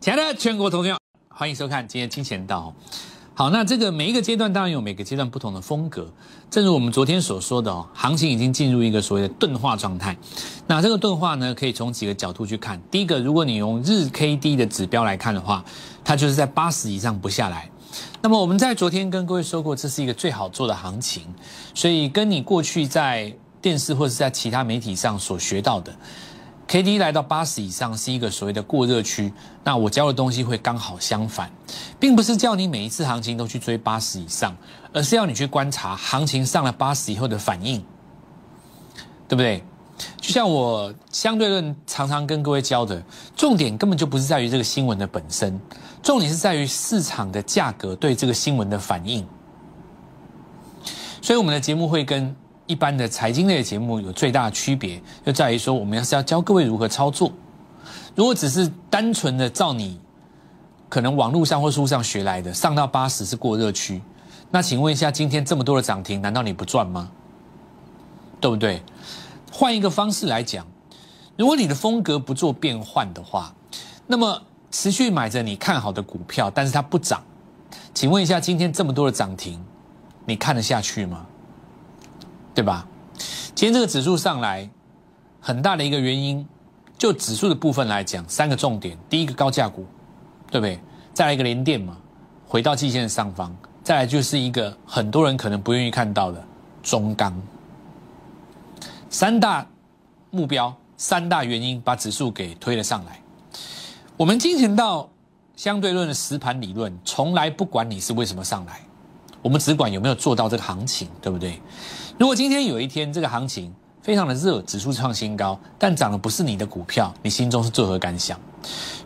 亲爱的全国投票，欢迎收看今天金钱道。好，那这个每一个阶段当然有每个阶段不同的风格。正如我们昨天所说的哦，行情已经进入一个所谓的钝化状态。那这个钝化呢，可以从几个角度去看。第一个，如果你用日 K D 的指标来看的话，它就是在八十以上不下来。那么我们在昨天跟各位说过，这是一个最好做的行情。所以跟你过去在电视或者是在其他媒体上所学到的。K D 来到八十以上是一个所谓的过热区，那我教的东西会刚好相反，并不是叫你每一次行情都去追八十以上，而是要你去观察行情上了八十以后的反应，对不对？就像我相对论常常跟各位教的，重点根本就不是在于这个新闻的本身，重点是在于市场的价格对这个新闻的反应。所以我们的节目会跟。一般的财经类的节目有最大的区别，就在于说，我们要是要教各位如何操作。如果只是单纯的照你可能网络上或书上学来的，上到八十是过热区，那请问一下，今天这么多的涨停，难道你不赚吗？对不对？换一个方式来讲，如果你的风格不做变换的话，那么持续买着你看好的股票，但是它不涨，请问一下，今天这么多的涨停，你看得下去吗？对吧？今天这个指数上来，很大的一个原因，就指数的部分来讲，三个重点：第一个高价股，对不对？再来一个连电嘛，回到季线的上方；再来就是一个很多人可能不愿意看到的中钢。三大目标，三大原因把指数给推了上来。我们进行到相对论的实盘理论，从来不管你是为什么上来，我们只管有没有做到这个行情，对不对？如果今天有一天这个行情非常的热，指数创新高，但涨的不是你的股票，你心中是作何感想？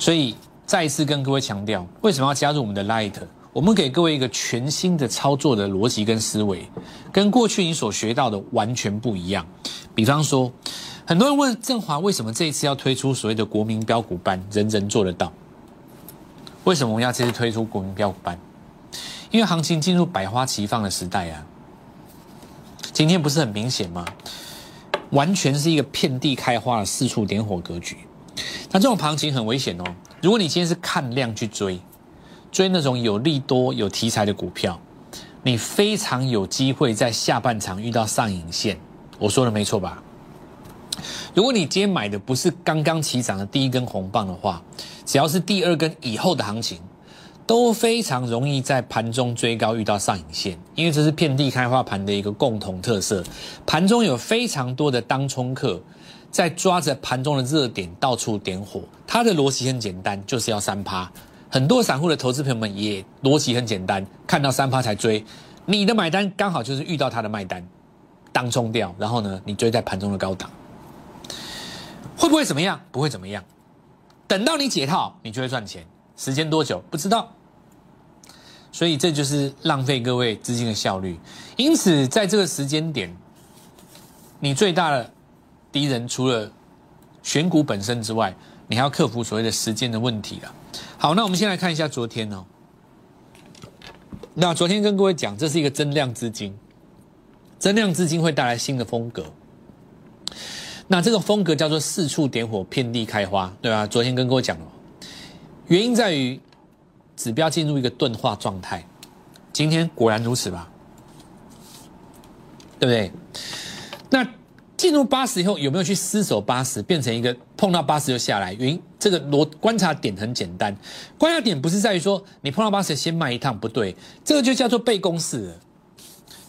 所以再一次跟各位强调，为什么要加入我们的 Light？我们给各位一个全新的操作的逻辑跟思维，跟过去你所学到的完全不一样。比方说，很多人问振华为什么这一次要推出所谓的国民标股班，人人做得到？为什么我们要这次推出国民标股班？因为行情进入百花齐放的时代啊。今天不是很明显吗？完全是一个遍地开花的四处点火格局。那这种行情很危险哦。如果你今天是看量去追，追那种有利多、有题材的股票，你非常有机会在下半场遇到上影线。我说的没错吧？如果你今天买的不是刚刚起涨的第一根红棒的话，只要是第二根以后的行情。都非常容易在盘中追高遇到上影线，因为这是遍地开花盘的一个共同特色。盘中有非常多的当冲客在抓着盘中的热点到处点火，它的逻辑很简单，就是要三趴。很多散户的投资朋友们也逻辑很简单，看到三趴才追。你的买单刚好就是遇到他的卖单，当冲掉，然后呢，你追在盘中的高档，会不会怎么样？不会怎么样。等到你解套，你就会赚钱。时间多久不知道，所以这就是浪费各位资金的效率。因此，在这个时间点，你最大的敌人除了选股本身之外，你还要克服所谓的时间的问题了。好，那我们先来看一下昨天哦。那昨天跟各位讲，这是一个增量资金，增量资金会带来新的风格。那这个风格叫做四处点火，遍地开花，对吧？昨天跟各位讲了。原因在于指标进入一个钝化状态，今天果然如此吧？对不对？那进入八十以后有没有去失守八十，变成一个碰到八十就下来？原因这个逻观察点很简单，观察点不是在于说你碰到八十先卖一趟，不对，这个就叫做背公式。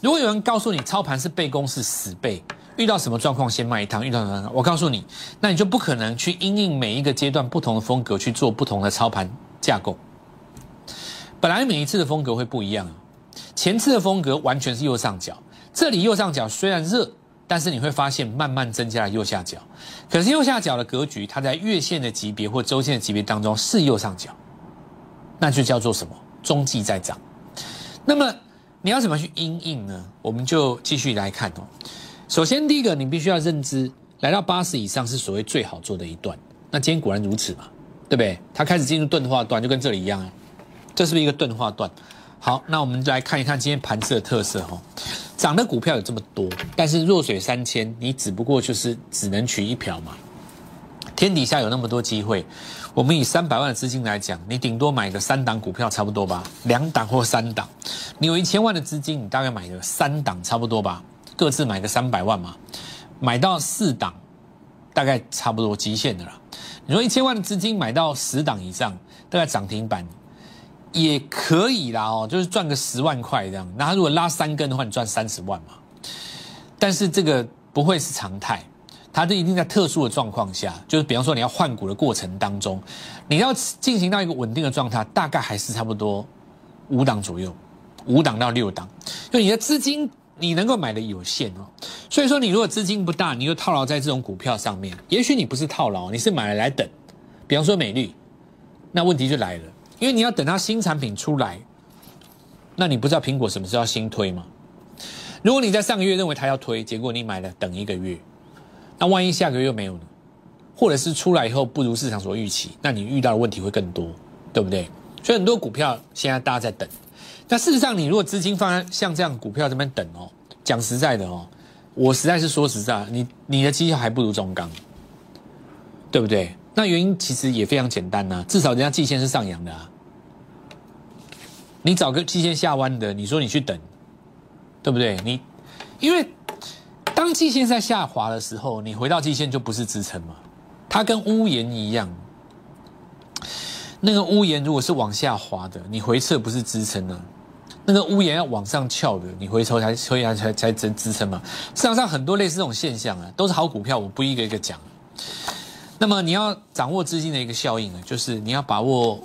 如果有人告诉你操盘是背公式死背。遇到什么状况先卖一趟，遇到什么我告诉你，那你就不可能去因应每一个阶段不同的风格去做不同的操盘架构。本来每一次的风格会不一样，前次的风格完全是右上角，这里右上角虽然热，但是你会发现慢慢增加了右下角。可是右下角的格局，它在月线的级别或周线的级别当中是右上角，那就叫做什么？中继在涨。那么你要怎么去因应呢？我们就继续来看哦。首先，第一个，你必须要认知，来到八十以上是所谓最好做的一段。那今天果然如此嘛，对不对？它开始进入钝化段，就跟这里一样啊。这是不是一个钝化段？好，那我们来看一看今天盘子的特色哈。涨的股票有这么多，但是弱水三千，你只不过就是只能取一瓢嘛。天底下有那么多机会，我们以三百万的资金来讲，你顶多买个三档股票差不多吧，两档或三档。你有一千万的资金，你大概买个三档差不多吧，各自买个三百万嘛，买到四档，大概差不多极限的了。你说一千万的资金买到十档以上，大概涨停板也可以啦哦，就是赚个十万块这样。那他如果拉三根的话，你赚三十万嘛。但是这个不会是常态。它这一定在特殊的状况下，就是比方说你要换股的过程当中，你要进行到一个稳定的状态，大概还是差不多五档左右，五档到六档，就你的资金你能够买的有限哦。所以说你如果资金不大，你又套牢在这种股票上面，也许你不是套牢，你是买了来等。比方说美绿，那问题就来了，因为你要等它新产品出来，那你不知道苹果什么时候要新推吗？如果你在上个月认为它要推，结果你买了等一个月。那万一下个月又没有呢？或者是出来以后不如市场所预期，那你遇到的问题会更多，对不对？所以很多股票现在大家在等。那事实上，你如果资金放在像这样股票这边等哦，讲实在的哦，我实在是说实在，你你的绩效还不如中钢，对不对？那原因其实也非常简单呐，至少人家季线是上扬的啊。你找个季线下弯的，你说你去等，对不对？你因为。当季线在下滑的时候，你回到季线就不是支撑嘛？它跟屋檐一样，那个屋檐如果是往下滑的，你回撤不是支撑啊？那个屋檐要往上翘的，你回头才所以才才支支撑嘛？市场上很多类似这种现象啊，都是好股票，我不一个一个讲。那么你要掌握资金的一个效应啊，就是你要把握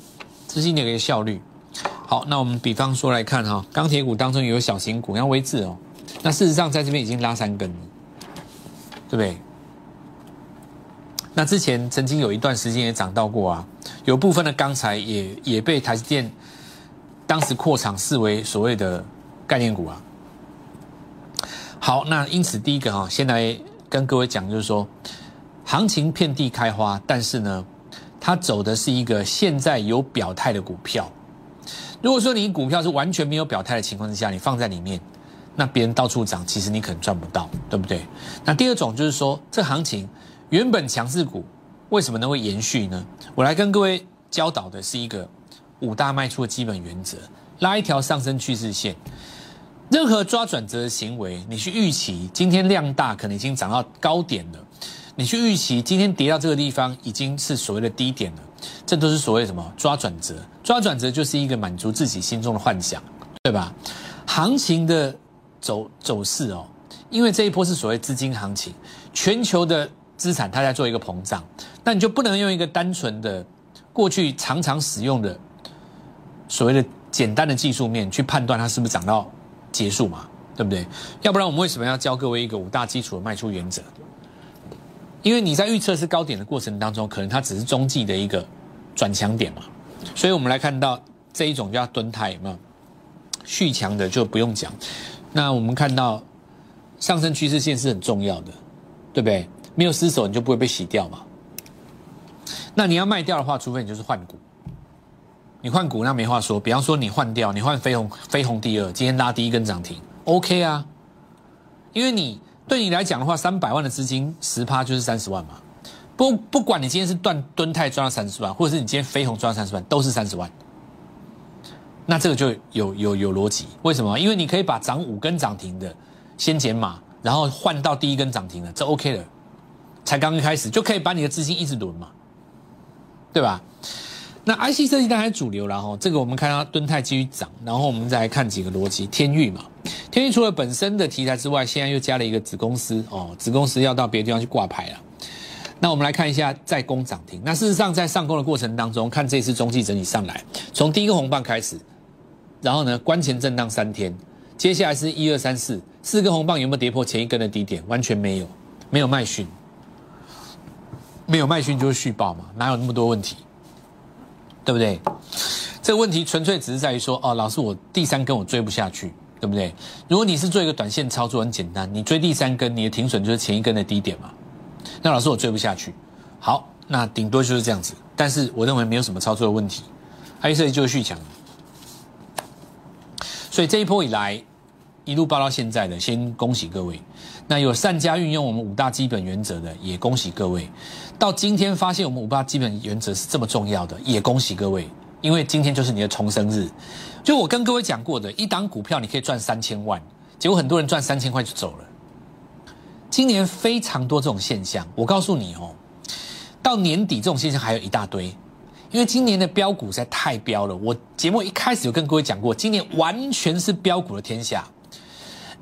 资金的一个效率。好，那我们比方说来看哈，钢铁股当中有小型股，像微智哦。那事实上，在这边已经拉三根了，对不对？那之前曾经有一段时间也涨到过啊，有部分的钢材也也被台积电当时扩厂视为所谓的概念股啊。好，那因此第一个哈，先来跟各位讲，就是说，行情遍地开花，但是呢，它走的是一个现在有表态的股票。如果说你股票是完全没有表态的情况之下，你放在里面。那别人到处涨，其实你可能赚不到，对不对？那第二种就是说，这行情原本强势股为什么能够延续呢？我来跟各位教导的是一个五大卖出的基本原则：拉一条上升趋势线，任何抓转折的行为，你去预期今天量大，可能已经涨到高点了；你去预期今天跌到这个地方，已经是所谓的低点了，这都是所谓什么抓转折？抓转折就是一个满足自己心中的幻想，对吧？行情的。走走势哦，因为这一波是所谓资金行情，全球的资产它在做一个膨胀，那你就不能用一个单纯的过去常常使用的所谓的简单的技术面去判断它是不是涨到结束嘛，对不对？要不然我们为什么要教各位一个五大基础的卖出原则？因为你在预测是高点的过程当中，可能它只是中继的一个转强点嘛，所以我们来看到这一种叫蹲态，有没有？续强的就不用讲。那我们看到上升趋势线是很重要的，对不对？没有失手，你就不会被洗掉嘛。那你要卖掉的话，除非你就是换股。你换股那没话说，比方说你换掉，你换飞鸿，飞鸿第二，今天拉第一根涨停，OK 啊。因为你对你来讲的话，三百万的资金十趴就是三十万嘛。不不管你今天是断吨泰赚了三十万，或者是你今天飞鸿赚了三十万，都是三十万。那这个就有有有逻辑，为什么？因为你可以把涨五根涨停的先减码，然后换到第一根涨停的，这 OK 了。才刚刚开始就可以把你的资金一直轮嘛，对吧？那 IC 设计当然主流了哈，这个我们看到敦泰继续涨，然后我们再来看几个逻辑。天域嘛，天域除了本身的题材之外，现在又加了一个子公司哦，子公司要到别的地方去挂牌了。那我们来看一下在攻涨停。那事实上在上攻的过程当中，看这次中继整理上来，从第一个红棒开始。然后呢，关前震荡三天，接下来是一二三四四根红棒有没有跌破前一根的低点？完全没有，没有卖讯，没有卖讯就是续报嘛，哪有那么多问题？对不对？这个问题纯粹只是在于说，哦，老师我第三根我追不下去，对不对？如果你是做一个短线操作，很简单，你追第三根，你的停损就是前一根的低点嘛。那老师我追不下去，好，那顶多就是这样子。但是我认为没有什么操作的问题，还有这里就是续强。所以这一波以来，一路报到现在的，先恭喜各位。那有善加运用我们五大基本原则的，也恭喜各位。到今天发现我们五大基本原则是这么重要的，也恭喜各位。因为今天就是你的重生日。就我跟各位讲过的，一档股票你可以赚三千万，结果很多人赚三千块就走了。今年非常多这种现象，我告诉你哦，到年底这种现象还有一大堆。因为今年的标股实在太标了，我节目一开始就跟各位讲过，今年完全是标股的天下。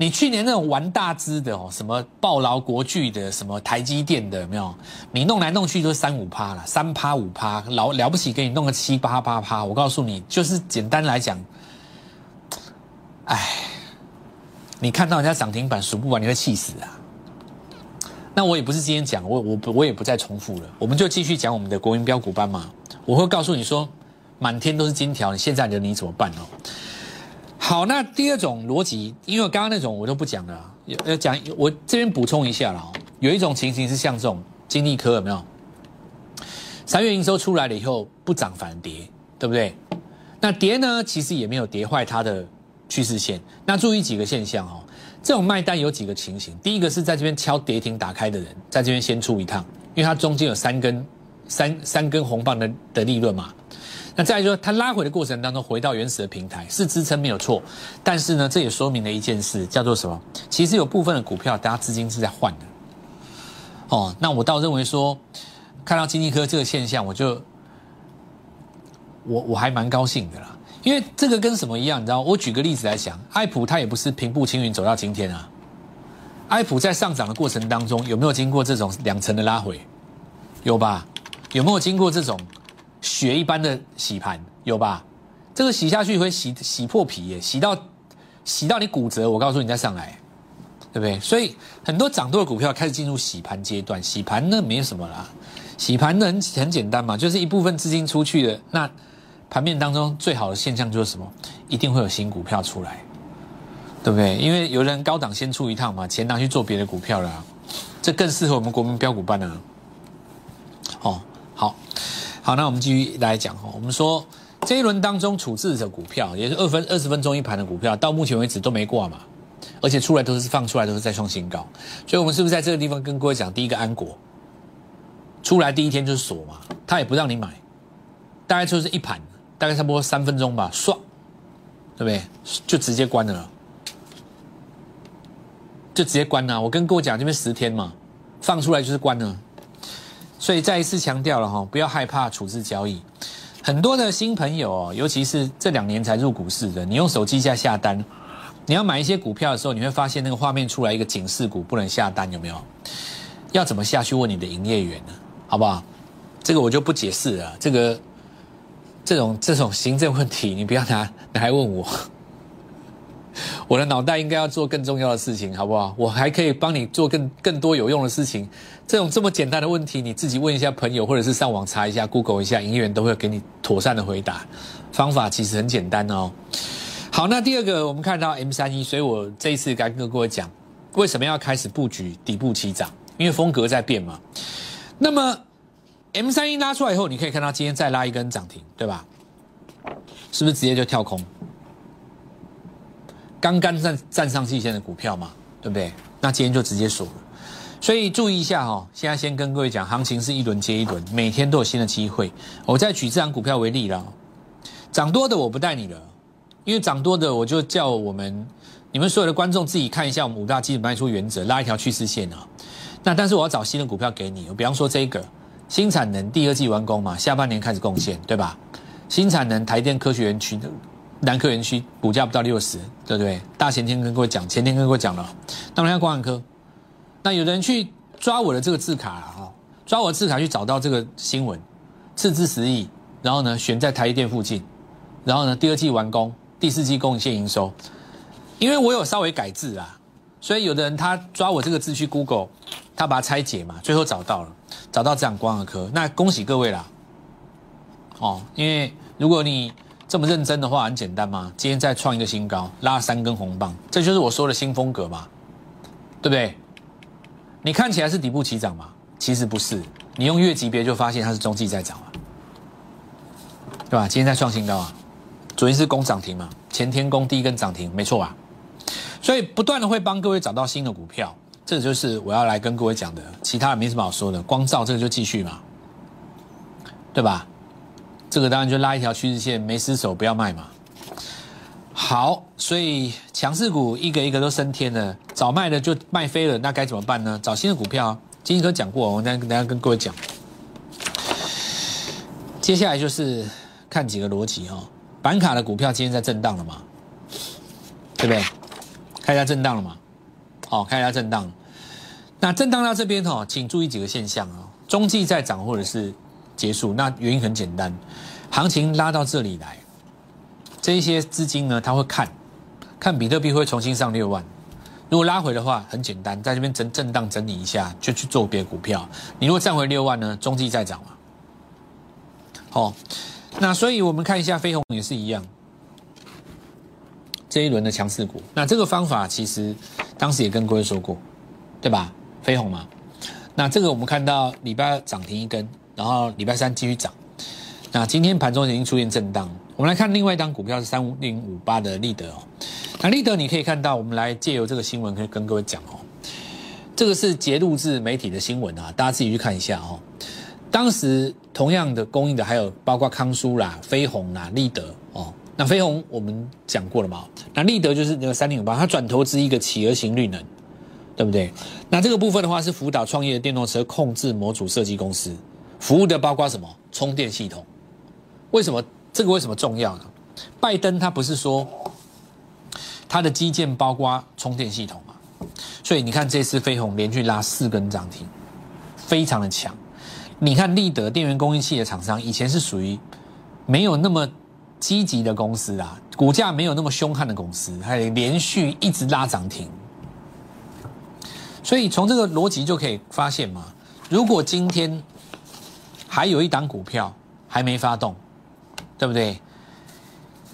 你去年那种玩大资的哦，什么暴劳国巨的，什么台积电的，有没有？你弄来弄去都是三五趴了，三趴五趴，了了不起，给你弄个七八八趴。我告诉你，就是简单来讲，哎，你看到人家涨停板数不完，你会气死啊！那我也不是今天讲，我我我也不再重复了，我们就继续讲我们的国民标股班嘛。我会告诉你说，满天都是金条，你现在的你怎么办哦？好，那第二种逻辑，因为刚刚那种我都不讲了，要讲我这边补充一下了。有一种情形是像这种金利科有没有？三月营收出来了以后不涨反跌，对不对？那跌呢，其实也没有跌坏它的趋势线。那注意几个现象哦，这种卖单有几个情形，第一个是在这边敲跌停打开的人，在这边先出一趟，因为它中间有三根。三三根红棒的的利润嘛，那再来说它拉回的过程当中回到原始的平台是支撑没有错，但是呢这也说明了一件事叫做什么？其实有部分的股票大家资金是在换的，哦，那我倒认为说看到经济科这个现象，我就我我还蛮高兴的啦，因为这个跟什么一样？你知道？我举个例子来讲，艾普它也不是平步青云走到今天啊，艾普在上涨的过程当中有没有经过这种两层的拉回？有吧？有没有经过这种血一般的洗盘？有吧？这个洗下去会洗洗破皮耶，洗到洗到你骨折。我告诉你再上来，对不对？所以很多涨多的股票开始进入洗盘阶段。洗盘那没什么啦，洗盘那很很简单嘛，就是一部分资金出去的。那盘面当中最好的现象就是什么？一定会有新股票出来，对不对？因为有人高档先出一趟嘛，钱拿去做别的股票了，这更适合我们国民标股班了。哦。好，好，那我们继续来讲哦。我们说这一轮当中处置的股票，也是二分二十分钟一盘的股票，到目前为止都没挂嘛，而且出来都是放出来都是在创新高，所以我们是不是在这个地方跟各位讲，第一个安国出来第一天就是锁嘛，他也不让你买，大概就是一盘，大概差不多三分钟吧，唰，对不对？就直接关了，就直接关了。我跟各位讲，这边十天嘛，放出来就是关了。所以再一次强调了哈，不要害怕处置交易。很多的新朋友哦，尤其是这两年才入股市的，你用手机在下单，你要买一些股票的时候，你会发现那个画面出来一个警示股不能下单，有没有？要怎么下去问你的营业员呢？好不好？这个我就不解释了。这个这种这种行政问题，你不要拿拿来问我。我的脑袋应该要做更重要的事情，好不好？我还可以帮你做更更多有用的事情。这种这么简单的问题，你自己问一下朋友，或者是上网查一下，Google 一下，营业员都会给你妥善的回答。方法其实很简单哦。好，那第二个，我们看到 M 三一，所以我这一次该跟各位讲，为什么要开始布局底部起涨？因为风格在变嘛。那么 M 三一拉出来以后，你可以看到今天再拉一根涨停，对吧？是不是直接就跳空？刚刚站站上季线的股票嘛，对不对？那今天就直接锁了。所以注意一下哈，现在先跟各位讲，行情是一轮接一轮，每天都有新的机会。我再举这张股票为例了，涨多的我不带你了，因为涨多的我就叫我们你们所有的观众自己看一下我们五大基本卖出原则，拉一条趋势线啊。那但是我要找新的股票给你，比方说这个新产能第二季完工嘛，下半年开始贡献，对吧？新产能台电科学园区的。南科园区股价不到六十，对不对？大前天跟各位讲，前天跟各位讲了。那么看光科，那有人去抓我的这个字卡啊，抓我的字卡去找到这个新闻，斥资十亿，然后呢选在台积电附近，然后呢第二季完工，第四季贡献营收。因为我有稍微改字啊，所以有的人他抓我这个字去 Google，他把它拆解嘛，最后找到了，找到这样光远科，那恭喜各位啦。哦，因为如果你这么认真的话，很简单吗。今天再创一个新高，拉三根红棒，这就是我说的新风格嘛，对不对？你看起来是底部起涨嘛，其实不是。你用月级别就发现它是中继在涨啊，对吧？今天在创新高啊，昨天是攻涨停嘛，前天攻第一根涨停，没错吧？所以不断的会帮各位找到新的股票，这就是我要来跟各位讲的。其他的没什么好说的，光照这个就继续嘛，对吧？这个当然就拉一条趋势线，没失手不要卖嘛。好，所以强势股一个一个都升天了，早卖的就卖飞了，那该怎么办呢？找新的股票，金星哥讲过，我等下等下跟各位讲。接下来就是看几个逻辑哈，板卡的股票今天在震荡了嘛，对不对？开下震荡了嘛，好，开下震荡。那震荡到这边哈，请注意几个现象啊，中继在涨或者是结束，那原因很简单，行情拉到这里来。这些资金呢，他会看，看比特币会重新上六万。如果拉回的话，很简单，在这边整震荡整理一下，就去做别股票。你如果站回六万呢，中继再涨嘛。好，那所以我们看一下飞鸿也是一样，这一轮的强势股。那这个方法其实当时也跟各位说过，对吧？飞鸿嘛。那这个我们看到礼拜二涨停一根，然后礼拜三继续涨。那今天盘中已经出现震荡。我们来看另外一张股票是三五零五八的立德哦，那立德你可以看到，我们来借由这个新闻可以跟各位讲哦，这个是截录自媒体的新闻啊，大家自己去看一下哦。当时同样的供应的还有包括康舒啦、飞鸿啦、立德哦，那飞鸿我们讲过了嘛，那立德就是那个三零五八，它转投资一个企鹅型绿能，对不对？那这个部分的话是辅导创业的电动车控制模组设计公司，服务的包括什么？充电系统，为什么？这个为什么重要呢？拜登他不是说他的基建包括充电系统吗？所以你看这次飞鸿连续拉四根涨停，非常的强。你看立德电源供应器的厂商，以前是属于没有那么积极的公司啊，股价没有那么凶悍的公司，还连续一直拉涨停。所以从这个逻辑就可以发现嘛，如果今天还有一档股票还没发动。对不对？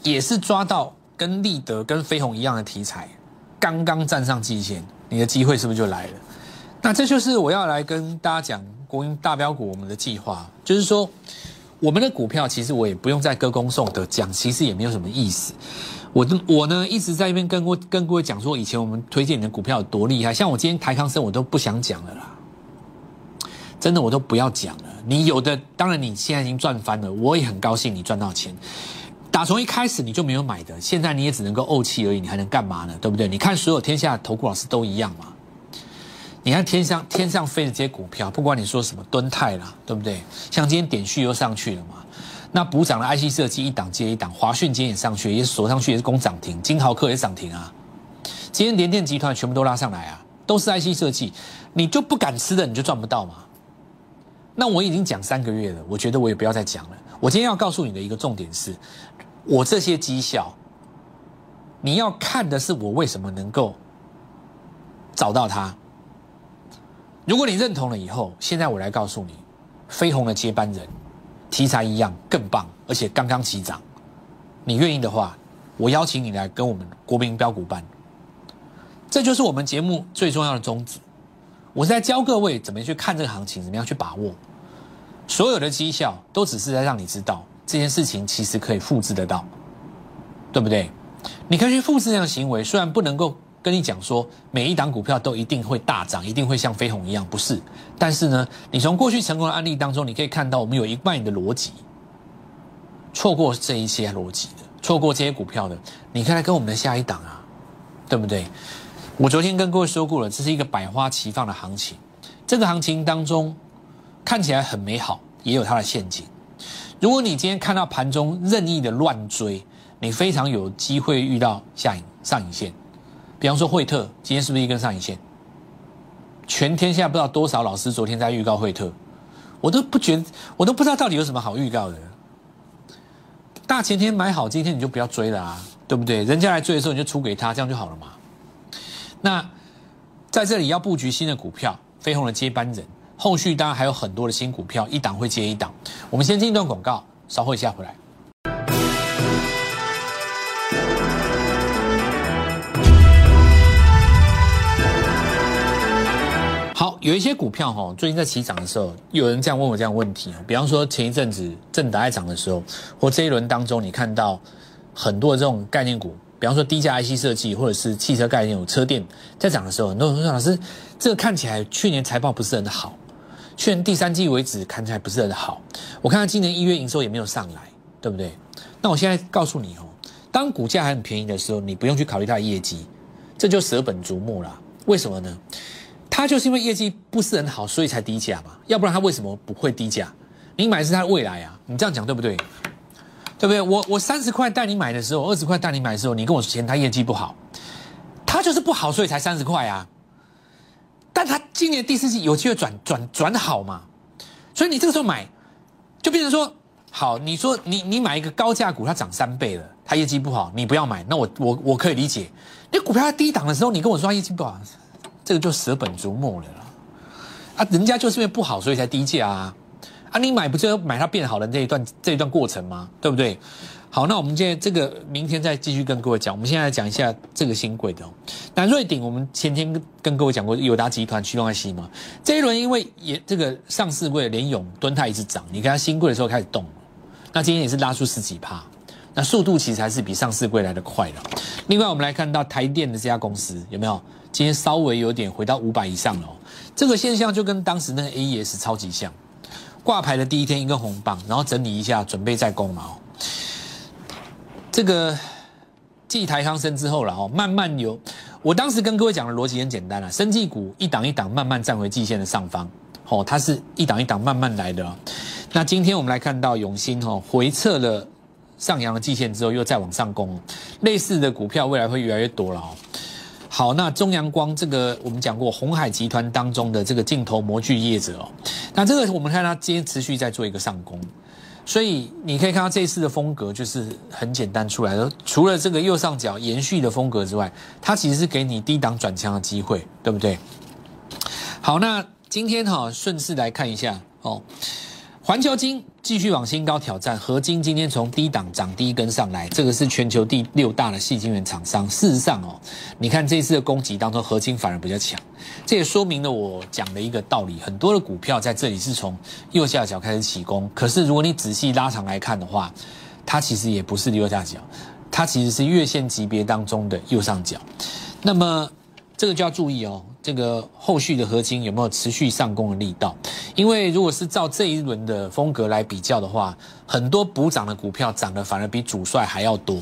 也是抓到跟立德、跟飞鸿一样的题材，刚刚站上季线，你的机会是不是就来了？那这就是我要来跟大家讲国营大标股我们的计划，就是说我们的股票其实我也不用再歌功颂德讲，其实也没有什么意思。我我呢一直在一边跟过跟各位讲说，以前我们推荐你的股票有多厉害，像我今天台康生我都不想讲了啦。真的我都不要讲了，你有的当然你现在已经赚翻了，我也很高兴你赚到钱。打从一开始你就没有买的，现在你也只能够怄气而已，你还能干嘛呢？对不对？你看所有天下投顾老师都一样嘛。你看天上天上飞的这些股票，不管你说什么敦泰啦，对不对？像今天点序又上去了嘛，那补涨的 IC 设计一档接一档，华讯今天也上去，也是锁上去也是攻涨停，金豪客也涨停啊。今天联电集团全部都拉上来啊，都是 IC 设计，你就不敢吃的你就赚不到嘛。那我已经讲三个月了，我觉得我也不要再讲了。我今天要告诉你的一个重点是，我这些绩效，你要看的是我为什么能够找到它。如果你认同了以后，现在我来告诉你，飞鸿的接班人，题材一样更棒，而且刚刚起涨。你愿意的话，我邀请你来跟我们国民标股班。这就是我们节目最重要的宗旨。我是在教各位怎么去看这个行情，怎么样去把握。所有的绩效都只是在让你知道这件事情其实可以复制得到，对不对？你可以去复制这样的行为，虽然不能够跟你讲说每一档股票都一定会大涨，一定会像飞鸿一样，不是。但是呢，你从过去成功的案例当中，你可以看到我们有一半的逻辑，错过这一些逻辑的，错过这些股票的，你可以来跟我们的下一档啊，对不对？我昨天跟各位说过了，这是一个百花齐放的行情。这个行情当中看起来很美好，也有它的陷阱。如果你今天看到盘中任意的乱追，你非常有机会遇到下影上影线。比方说惠特今天是不是一根上影线？全天下不知道多少老师昨天在预告惠特，我都不觉得，我都不知道到底有什么好预告的。大前天买好，今天你就不要追了啊，对不对？人家来追的时候你就出给他，这样就好了嘛。那在这里要布局新的股票，飞鸿的接班人，后续当然还有很多的新股票，一档会接一档。我们先进一段广告，稍后一下回来。好，有一些股票哈，最近在起涨的时候，有人这样问我这样问题比方说前一阵子正达在涨的时候，或这一轮当中，你看到很多这种概念股。比方说低价 IC 设计或者是汽车概念有车电在涨的时候，很多人说老师，这个看起来去年财报不是很好，去年第三季为止看起来不是很好，我看到今年一月营收也没有上来，对不对？那我现在告诉你哦，当股价还很便宜的时候，你不用去考虑它的业绩，这就舍本逐末了。为什么呢？它就是因为业绩不是很好，所以才低价嘛，要不然它为什么不会低价？你买的是它的未来啊，你这样讲对不对？对不对？我我三十块带你买的时候，二十块带你买的时候，你跟我嫌它业绩不好，它就是不好，所以才三十块啊。但它今年第四季有机会转转转好嘛？所以你这个时候买，就变成说，好，你说你你买一个高价股，它涨三倍了，它业绩不好，你不要买，那我我我可以理解。你股票在低档的时候，你跟我说它业绩不好，这个就舍本逐末了啦。啊，人家就是因为不好，所以才低价啊。啊，你买不就要买它变好的这一段这一段过程吗？对不对？好，那我们现在这个明天再继续跟各位讲。我们现在来讲一下这个新贵的。那瑞鼎，我们前天跟各位讲过，友达集团驱动 IC 嘛。这一轮因为也这个上市贵联勇敦泰一直涨，你看它新贵的时候开始动，那今天也是拉出十几趴，那速度其实还是比上市贵来的快的。另外，我们来看到台电的这家公司有没有？今天稍微有点回到五百以上了，这个现象就跟当时那个 AES 超级像。挂牌的第一天一根红棒，然后整理一下，准备再攻嘛。这个继台康生之后了哦，慢慢有。我当时跟各位讲的逻辑很简单啊，生技股一档一档慢慢站回季线的上方，哦，它是一档一档慢慢来的。那今天我们来看到永兴哦，回撤了上扬的季线之后，又再往上攻，类似的股票未来会越来越多了哦。好，那中阳光这个我们讲过，红海集团当中的这个镜头模具业者哦，那这个我们看它今天持续在做一个上攻，所以你可以看到这一次的风格就是很简单出来的，除了这个右上角延续的风格之外，它其实是给你低档转强的机会，对不对？好，那今天哈顺势来看一下哦。环球金继续往新高挑战，合金今天从低档涨低跟上来，这个是全球第六大的细晶圆厂商。事实上哦，你看这次的攻击当中，合金反而比较强，这也说明了我讲的一个道理：很多的股票在这里是从右下角开始起攻，可是如果你仔细拉长来看的话，它其实也不是右下角，它其实是月线级别当中的右上角。那么这个就要注意哦。这个后续的合金有没有持续上攻的力道？因为如果是照这一轮的风格来比较的话，很多补涨的股票涨得反而比主帅还要多。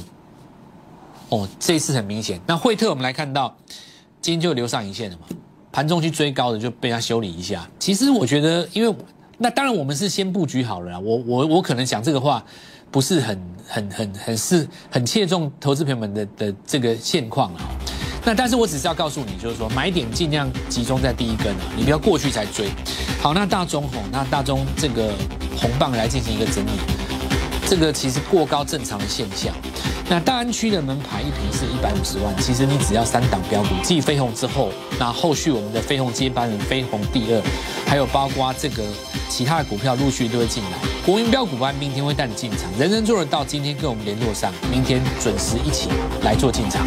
哦，这一次很明显。那惠特我们来看到，今天就留上影线了嘛，盘中去追高的就被他修理一下。其实我觉得，因为那当然我们是先布局好了，我我我可能讲这个话不是很很很很是很切中投资朋友们的的这个现况啊。那但是我只是要告诉你，就是说买点尽量集中在第一根啊，你不要过去才追。好，那大中吼，那大中这个红棒来进行一个整理，这个其实过高正常的现象。那大安区的门牌一瓶是一百五十万，其实你只要三档标股，继飞鸿之后，那后续我们的飞鸿接班人飞鸿第二，还有包括这个其他的股票陆续都会进来。国民标股班明天会带你进场，人人做得到。今天跟我们联络上，明天准时一起来做进场。